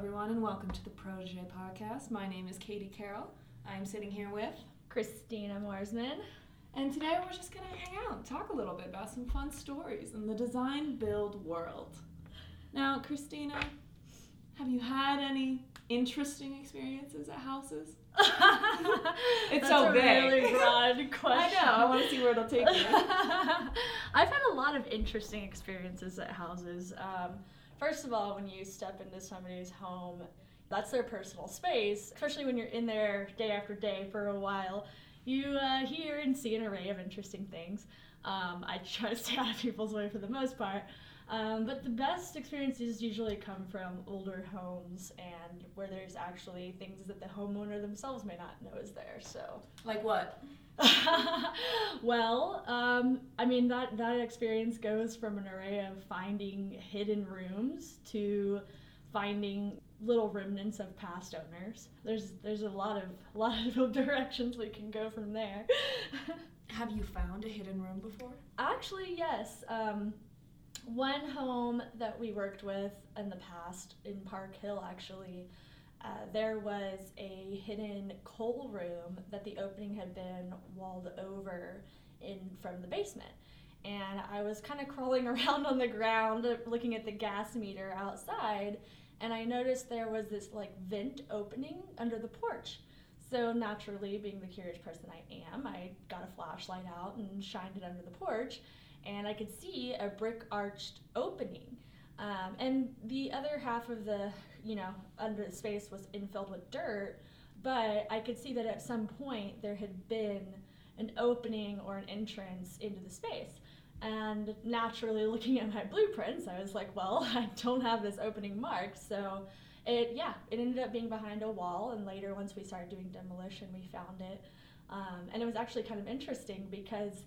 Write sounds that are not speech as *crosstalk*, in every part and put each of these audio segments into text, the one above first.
everyone, and welcome to the Protege Podcast. My name is Katie Carroll. I'm sitting here with, Christina Morsman. and today we're just going to hang out and talk a little bit about some fun stories in the design build world. Now, Christina, have you had any interesting experiences at houses? *laughs* It's That's so a big. really broad question. *laughs* I know, I want to see where it'll take you. *laughs* I've had a lot of interesting experiences at houses. Um, first of all, when you step into somebody's home, that's their personal space, especially when you're in there day after day for a while. You uh, hear and see an array of interesting things. Um, I *laughs* try to stay out of people's way for the most part. Um, but the best experiences usually come from older homes and where there's actually things that the homeowner themselves may not know is there. So Like what? *laughs* well, um, I mean that that experience goes from an array of finding hidden rooms to finding little remnants of past owners. There's there's a lot of a *laughs* lot of directions we can go from there. *laughs* Have you found a hidden room before? Actually, yes. Um, one home that we worked with in the past in Park Hill, actually, uh, there was a hidden coal room that the opening had been walled over in from the basement. And I was kind of crawling *laughs* around on the ground looking at the gas meter outside, and I noticed there was this like vent opening under the porch. So naturally, being the curious person I am, I got a flashlight out and shined it under the porch, and I could see a brick arched opening. Um, and the other half of the, you know, under the space was infilled with dirt, but I could see that at some point there had been an opening or an entrance into the space. And naturally, looking at my blueprints, I was like, well, *laughs* I don't have this opening marked, so it yeah it ended up being behind a wall and later once we started doing demolition we found it um, and it was actually kind of interesting because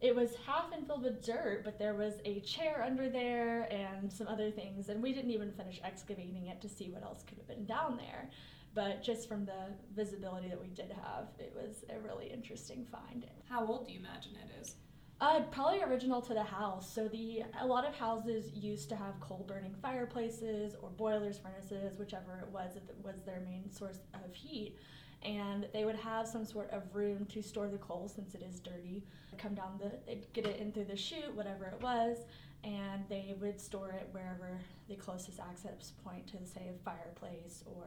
it was half and filled with dirt but there was a chair under there and some other things and we didn't even finish excavating it to see what else could have been down there but just from the visibility that we did have it was a really interesting find How old do you imagine it is? uh, probably original to the house. So the a lot of houses used to have coal burning fireplaces or boilers, furnaces, whichever it was that was their main source of heat. And they would have some sort of room to store the coal since it is dirty. Come down the, they'd get it in through the chute, whatever it was, and they would store it wherever the closest access point to, say, a fireplace or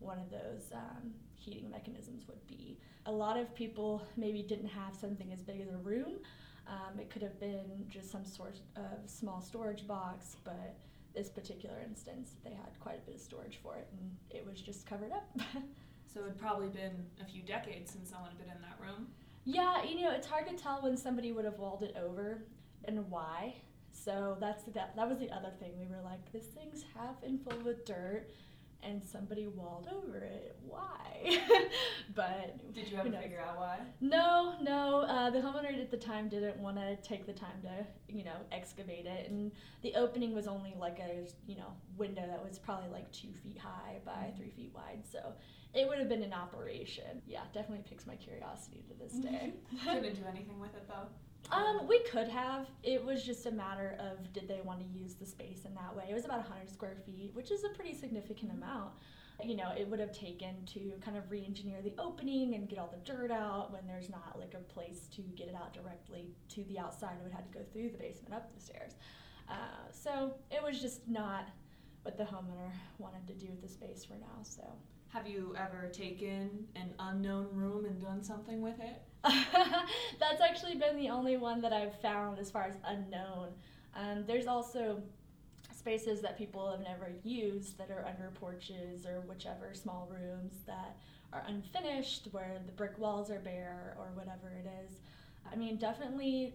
one of those um, heating mechanisms would be. A lot of people maybe didn't have something as big as a room. Um, it could have been just some sort of small storage box, but this particular instance, they had quite a bit of storage for it, and it was just covered up. *laughs* So it'd probably been a few decades since someone had been in that room. yeah, you know, it's hard to tell when somebody would have walled it over and why. So that's that. That was the other thing. We were like, this thing's half and full with dirt, and somebody walled over it. Why? *laughs* but Did you ever figure out why? No, no. Uh, the homeowner at the time didn't want to take the time to, you know, excavate it, and the opening was only like a, you know, window that was probably like two feet high by three feet wide. So it would have been an operation. Yeah, definitely piques my curiosity to this day. *laughs* Couldn't do anything with it though. Um, we could have. It was just a matter of did they want to use the space in that way. It was about 100 square feet, which is a pretty significant amount. You know, it would have taken to kind of re-engineer the opening and get all the dirt out when there's not like a place to get it out directly to the outside. It would have to go through the basement up the stairs. Uh, so it was just not what the homeowner wanted to do with the space for now. So. Have you ever taken an unknown room and done something with it? *laughs* That's actually been the only one that I've found as far as unknown. Um, there's also spaces that people have never used that are under porches or whichever small rooms that are unfinished where the brick walls are bare or whatever it is. I mean, definitely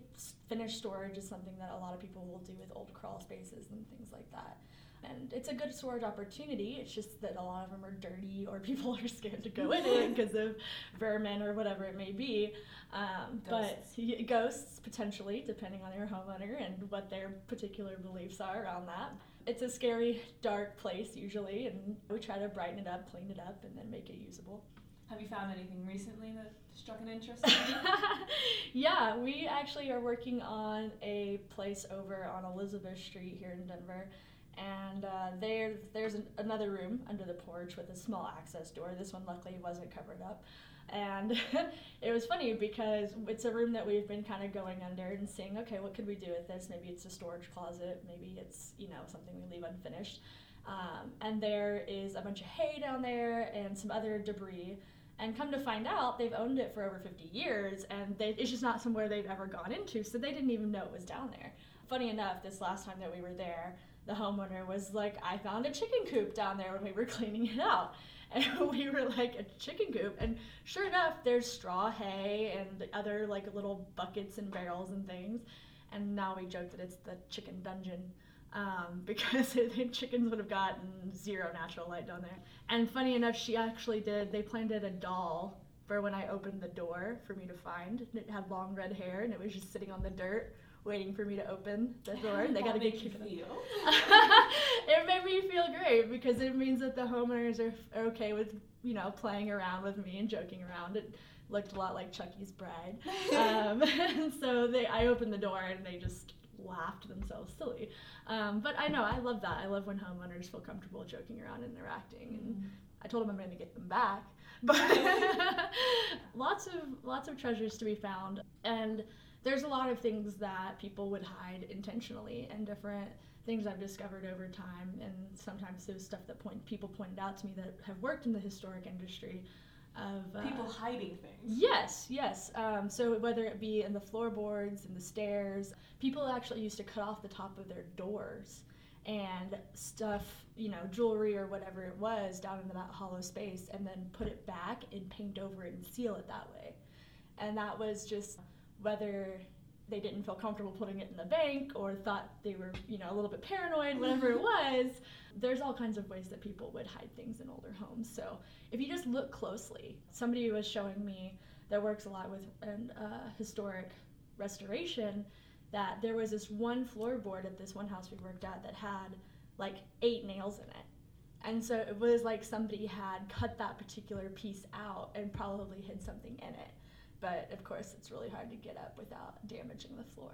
finished storage is something that a lot of people will do with old crawl spaces and things like that. And it's a good storage opportunity. It's just that a lot of them are dirty or *laughs* people are scared to go in it *laughs* because of vermin or whatever it may be. Um, but ghosts, potentially, depending on your homeowner and what their particular beliefs are around that. It's a scary, dark place usually, and we try to brighten it up, clean it up, and then make it usable. Have you found anything recently that struck an interest? in *laughs* yeah, we actually are working on a place over on Elizabeth Street here in Denver. And uh, there, there's an, another room under the porch with a small access door. This one luckily wasn't covered up. And *laughs* it was funny because it's a room that we've been kind of going under and seeing, okay, what could we do with this? Maybe it's a storage closet. Maybe it's, you know, something we leave unfinished. Um, and there is a bunch of hay down there and some other debris. And come to find out, they've owned it for over 50 years, and they, it's just not somewhere they've ever gone into, so they didn't even know it was down there. Funny enough, this last time that we were there, the homeowner was like, I found a chicken coop down there when we were *laughs* cleaning it out. And *laughs* we were like, a chicken coop. And sure enough, there's straw hay and other like little buckets and barrels and things. And now we joke that it's the chicken dungeon um, *laughs* because the chickens would have gotten zero natural light down there. And funny enough, she actually did, they planted a doll for when I opened the door for me to find. It had long red hair and it was just sitting on the dirt waiting for me to open the *laughs* door. And they got to get kicked *laughs* it made me feel great because it means that the homeowners are, are okay with you know playing around with me and joking around. It looked a lot like Chucky's bride. *laughs* um, and so they, I opened the door and they just laughed themselves silly. Um, but I know I love that. I love when homeowners feel comfortable joking around and interacting. And mm-hmm. I told them I'm going to get them back. But lots of lots of treasures to be found and there's a lot of things that people would hide intentionally and different things I've discovered over time, and sometimes those stuff that point people pointed out to me that have worked in the historic industry. Of, uh, people hiding things. Yes, yes. Um, so whether it be in the floorboards and the stairs, people actually used to cut off the top of their doors and stuff, you know, jewelry or whatever it was down into that hollow space, and then put it back and paint over it and seal it that way. And that was just whether they didn't feel comfortable putting it in the bank or thought they were, you know, a little bit paranoid, whatever it *laughs* was. There's all kinds of ways that people would hide things in older homes. So if you just look closely, somebody was showing me that works a lot with an uh, historic restoration that there was this one floorboard at this one house we worked at that had like eight nails in it. And so it was like somebody had cut that particular piece out and probably hid something in it but of course it's really hard to get up without damaging the floor.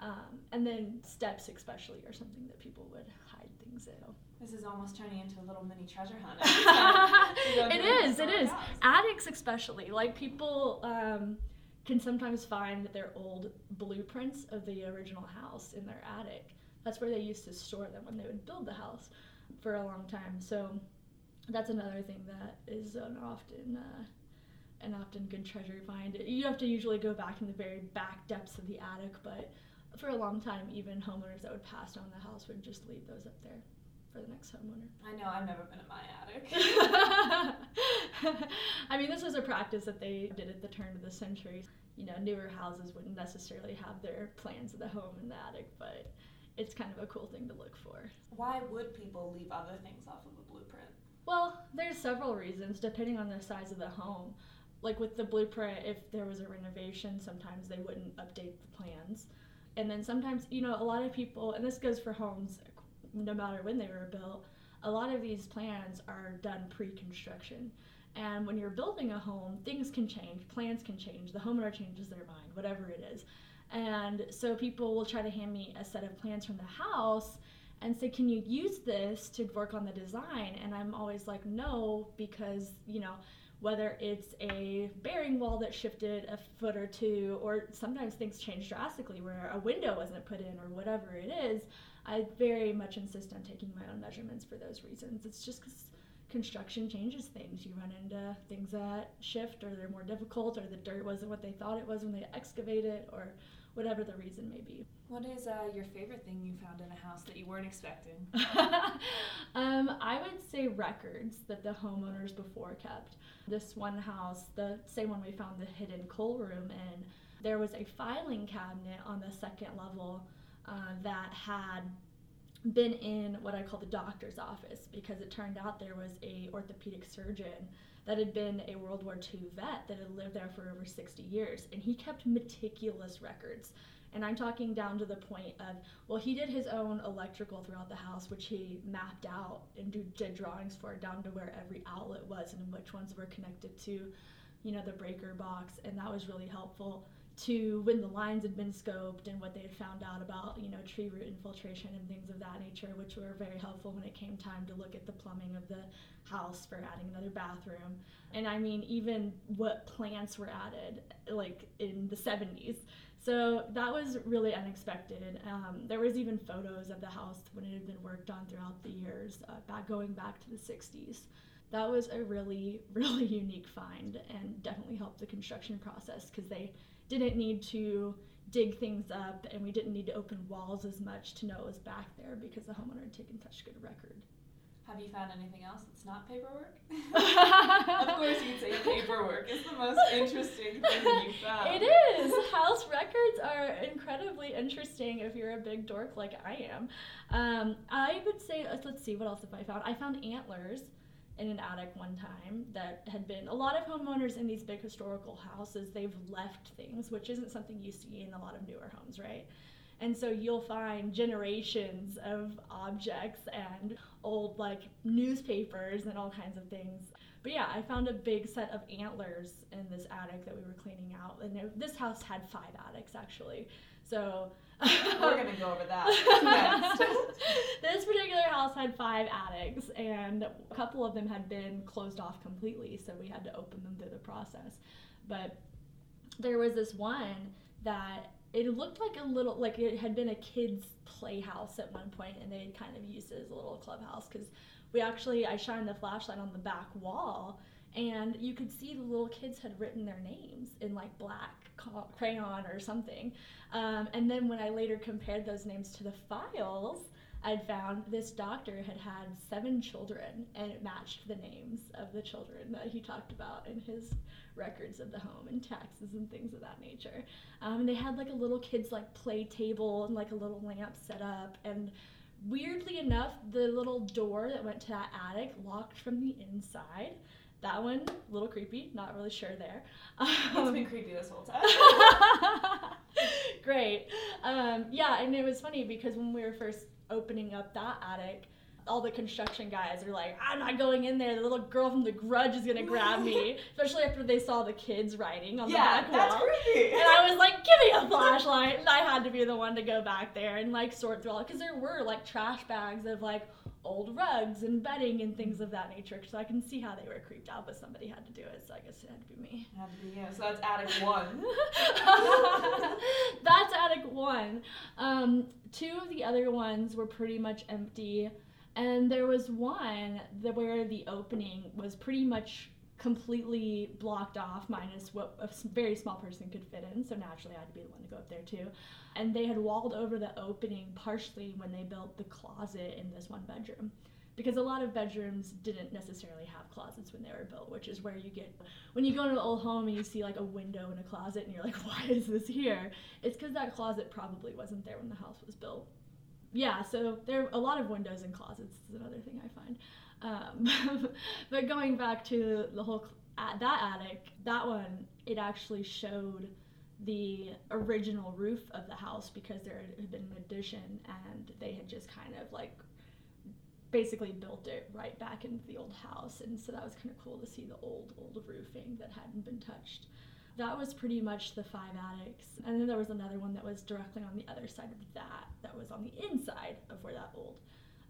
Um, and then steps, especially, are something that people would hide things in. This is almost turning into a little mini treasure hunt. *laughs* it is, it is. House. Attics, especially. Like, people um, can sometimes find their old blueprints of the original house in their attic. That's where they used to store them when they would build the house for a long time. So, that's another thing that is an often. Uh, an often good treasure find. You have to usually go back in the very back depths of the attic, but for a long time, even homeowners that would pass down the house would just leave those up there for the next homeowner. I know, I've never been in my attic. *laughs* I mean, this was a practice that they did at the turn of the century. You know, newer houses wouldn't necessarily have their plans of the home in the attic, but it's kind of a cool thing to look for. Why would people leave other things off of a blueprint? Well, there's several reasons depending on the size of the home like with the blueprint, if there was a renovation, sometimes they wouldn't update the plans. And then sometimes, you know, a lot of people, and this goes for homes no matter when they were built, a lot of these plans are done pre construction. And when you're building a home, things can change, plans can change, the homeowner changes their mind, whatever it is. And so people will try to hand me a set of plans from the house and say, Can you use this to work on the design? And I'm always like, No, because, you know, whether it's a bearing wall that shifted a foot or two, or sometimes things change drastically where a window wasn't put in or whatever it is, I very much insist on taking my own measurements for those reasons. It's just because construction changes things. You run into things that shift or they're more difficult or the dirt wasn't what they thought it was when they excavate it or whatever the reason may be. What is uh, your favorite thing you found in a house that you weren't expecting? *laughs* um, I would say records that the homeowners before kept. This one house, the same one we found the hidden coal room in, there was a filing cabinet on the second level uh, that had been in what I call the doctor's office because it turned out there was a orthopedic surgeon that had been a World War II vet that had lived there for over 60 years, and he kept meticulous records. And I'm talking down to the point of, well, he did his own electrical throughout the house, which he mapped out and do, did drawings for down to where every outlet was and which ones were connected to, you know, the breaker box, and that was really helpful. To when the lines had been scoped and what they had found out about, you know, tree root infiltration and things of that nature, which were very helpful when it came time to look at the plumbing of the house for adding another bathroom. And I mean, even what plants were added, like in the 70s. So that was really unexpected. Um, there was even photos of the house when it had been worked on throughout the years, uh, back going back to the 60s. That was a really, *laughs* really unique find and definitely helped the construction process because they didn't need to dig things up and we didn't need to open walls as much to know it was back there because the homeowner had taken such good record. Have you found anything else that's not paperwork? *laughs* of course, you'd say paperwork is the most *laughs* interesting thing you found. It is. House records are incredibly interesting if you're a big dork like I am. Um, I would say, let's see, what else have I found? I found antlers in an attic one time that had been a lot of homeowners in these big historical houses they've left things which isn't something you see in a lot of newer homes right? And so you'll find generations of objects and old like newspapers and all kinds of things. But yeah i found a big set of antlers in this attic that we were cleaning out and this house had five attics actually so we're gonna um, go over that *laughs* this particular house had five attics, and a couple of them had been closed off completely, so we had to open them through the process. But there was this one that it looked like a little like it had been a kids playhouse at one point and they had kind of used it as a little clubhouse because we actually i shined the flashlight on the back wall and you could see the little kids had written their names in like black crayon or something. Um, and then when I later compared those names to the files, I'd found this doctor had had seven children and it matched the names of the children that he talked about in his records of the home and taxes and things of that nature. Um, and they had like a little kids like play table and like a little lamp set up and weirdly enough the little door that went to that attic locked from the inside that one, a little creepy, not really sure there. it's been creepy this whole time. *laughs* Great. Um, yeah, and it was funny because when we were first opening up that attic, all the construction guys are like, I'm not going in there. The little girl from The Grudge is gonna grab me, *laughs* especially after they saw the kids writing on yeah, the back that's wall. creepy. And I was like, give me a *laughs* flashlight, and I had to be the one to go back there and like sort through all because there were like trash bags of like old rugs and bedding and things of that nature. So I can see how they were creeped out, but somebody had to do it, so I guess it had to be me. It Had to be you. So that's attic one. *laughs* that's attic one. Um, two of the other ones were pretty much empty. And there was one that where the opening was pretty much completely blocked off, minus what a very small person could fit in. So naturally, I had to be the one to go up there too. And they had walled over the opening partially when they built the closet in this one bedroom. Because a lot of bedrooms didn't necessarily have closets when they were built, which is where you get when you go into an old home and you see like a window and a closet and you're like, *laughs* why is this here? It's because that closet probably wasn't there when the house was built yeah, so there are a lot of windows and closets is another thing I find. Um, *laughs* but going back to the whole at that attic, that one it actually showed the original roof of the house because there had been an addition and they had just kind of like basically built it right back into the old house and so that was kind of cool to see the old old roofing that hadn't been touched that was pretty much the five attics. And then there was another one that was directly on the other side of that, that was on the inside of where that old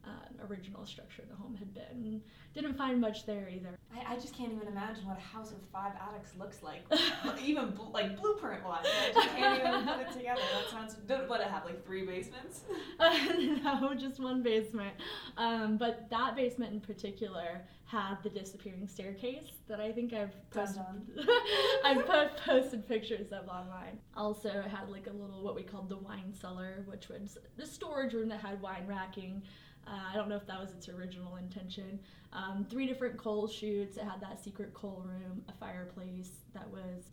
uh, original structure the home had been. Didn't find much there either. I, I just can't even imagine what a house with five attics looks like, *laughs* *laughs* even bl- like blueprint wise. I just can't even put it together. That sounds. What it have like three basements? *laughs* Uh, no, just one basement. Um, but that basement in particular had the disappearing staircase that I think I've posted. I've po- posted pictures of online. Also, it had like a little what we called the wine cellar, which was the storage room that had wine racking. Uh, I don't know if that was its original intention. Um, three different coal chutes. It had that secret coal room, a fireplace that was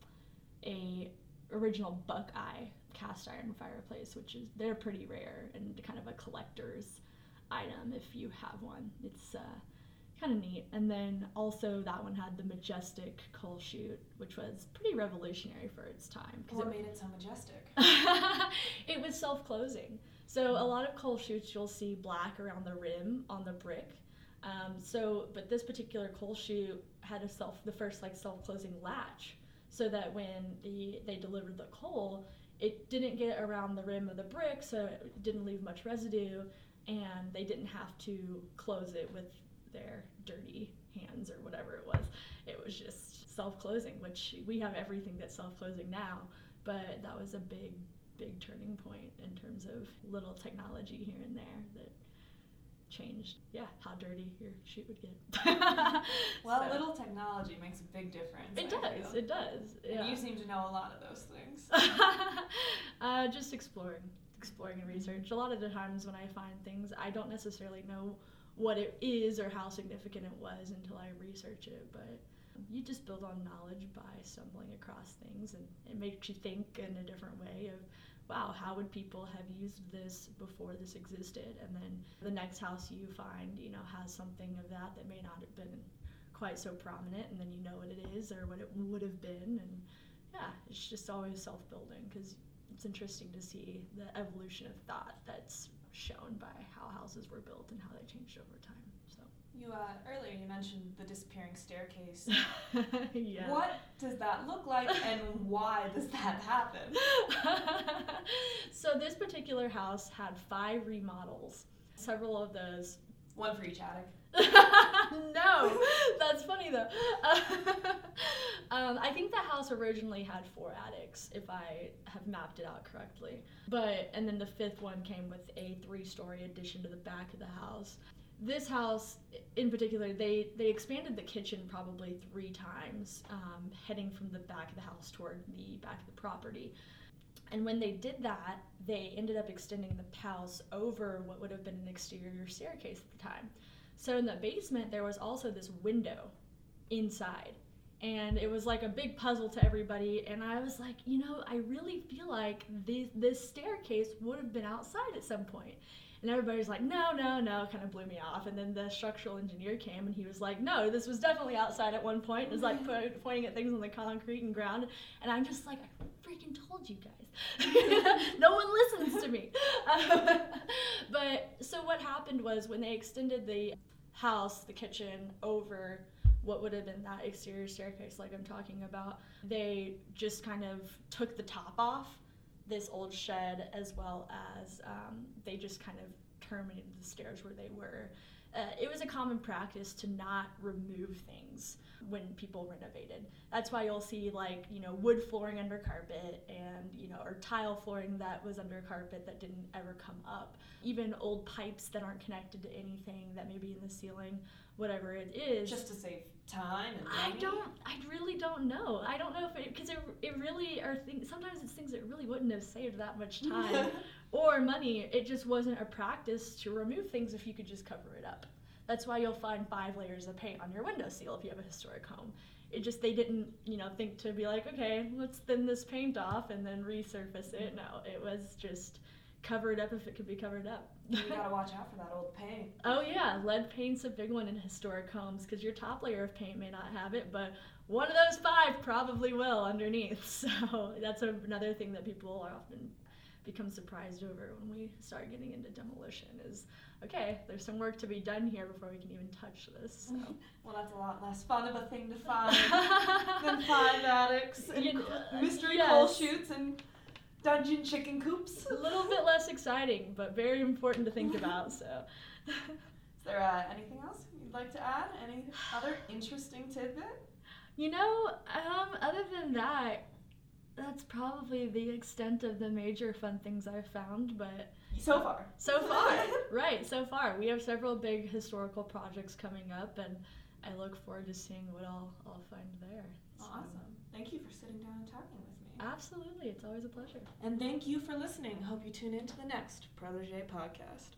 a original Buckeye cast iron fireplace, which is they're pretty rare and kind of a collector's item if you have one. It's uh, kind of neat. And then also that one had the majestic coal chute, which was pretty revolutionary for its time. What it, made it so majestic? *laughs* it was self-closing. So a lot of coal chutes you'll see black around the rim on the brick. Um, so, but this particular coal chute had a self, the first like self-closing latch. so that when the they delivered the coal, it didn't get around the rim of the brick, so it didn't leave much residue, and they didn't have to close it with their dirty hands or whatever it was. It was just self-closing, which we have everything that's self-closing now, but that was a big big turning point in terms of little technology here and there that changed yeah how dirty your shoe would get *laughs* well So- little technology makes a big difference it I does feel. it does And yeah. you seem to know a lot of those things *laughs* uh, just exploring, exploring and research. A lot of the times when I find things, I don't necessarily know what it is or how significant it was until I research it. But you just build on knowledge by stumbling across things, and it makes you think in a different way of, wow, how would people have used this before this existed? And then the next house you find, you know, has something of that that may not have been quite so prominent, and then you know what it is or what it would have been, and yeah, it's just always self building because it's interesting to see the evolution of thought that's shown by how houses were built and how they changed over time. You uh, earlier you mentioned the disappearing staircase *laughs* yeah. what does that look like and why does that happen *laughs* so, this particular house had five remodels. Several of those one for each attic *laughs* no, that's funny though. um, I think the house originally had four attics, if I have mapped it out correctly. But and then the fifth one came with a three-story addition to the back of the house. This house, in particular, they they expanded the kitchen probably three times, um, heading from the back of the house toward the back of the property. And when they did that, they ended up extending the house over what would have been an exterior staircase at the time. So in the basement, there was also this window inside. And it was like a big puzzle to everybody. And I was like, you know, I really feel like this, this staircase would have been outside at some point. And everybody's like, no, no, no, kind of blew me off. And then the structural engineer came and he was like, no, this was definitely outside at one point. And was like po- pointing at things on the concrete and ground. And I'm just like, I freaking told you guys. *laughs* no one listens to me. *laughs* but so what happened was when they extended the house, the kitchen, over what would have been that exterior staircase, like I'm talking about, they just kind of took the top off this old shed as well as um, they just kind of terminated the stairs where they were. Uh, it was a common practice to not remove things when people renovated. That's why you'll see like you know wood flooring under carpet and you know or tile flooring that was under carpet that didn't ever come up. Even old pipes that aren't connected to anything that may be in the ceiling, whatever it is. just to save time and money? I don't. I really don't know. I don't know if it because it, it really are things. Sometimes it's things that really wouldn't have saved that much time *laughs* or money. It just wasn't a practice to remove things if you could just cover it up. That's why you'll find five layers of paint on your window windowsill if you have a historic home. It just they didn't you know think to be like okay let's thin this paint off and then resurface it. Mm-hmm. No, it was just cover it up if it could be covered up. you gotta *laughs* watch out for that old paint Oh yeah, lead paint's a big one in historic homes because your top layer of paint may not have it, but one of those five probably will underneath. *laughs* So that's another thing that people are often become surprised over when we start getting into demolition is okay, there's some work to be done here before we can even touch this. So. *laughs* well that's a lot less fun of a thing to find than five attics and You- co- mystery yes. coal chutes and dungeon chicken coops a little bit less exciting, but very important to think about. So. *laughs* Is there uh, anything else you'd like to add? Any other interesting tidbit? You know, um, other than that, that's probably the extent of the major fun things I've found, but So far. so far, *laughs* right, so far. We have several big historical projects coming up, and I look forward to seeing what I'll, I'll find there. So, Awesome. Thank you for sitting down and talking with me. Absolutely, it's always a pleasure. And thank you for listening. Hope you tune in to the next Protege podcast.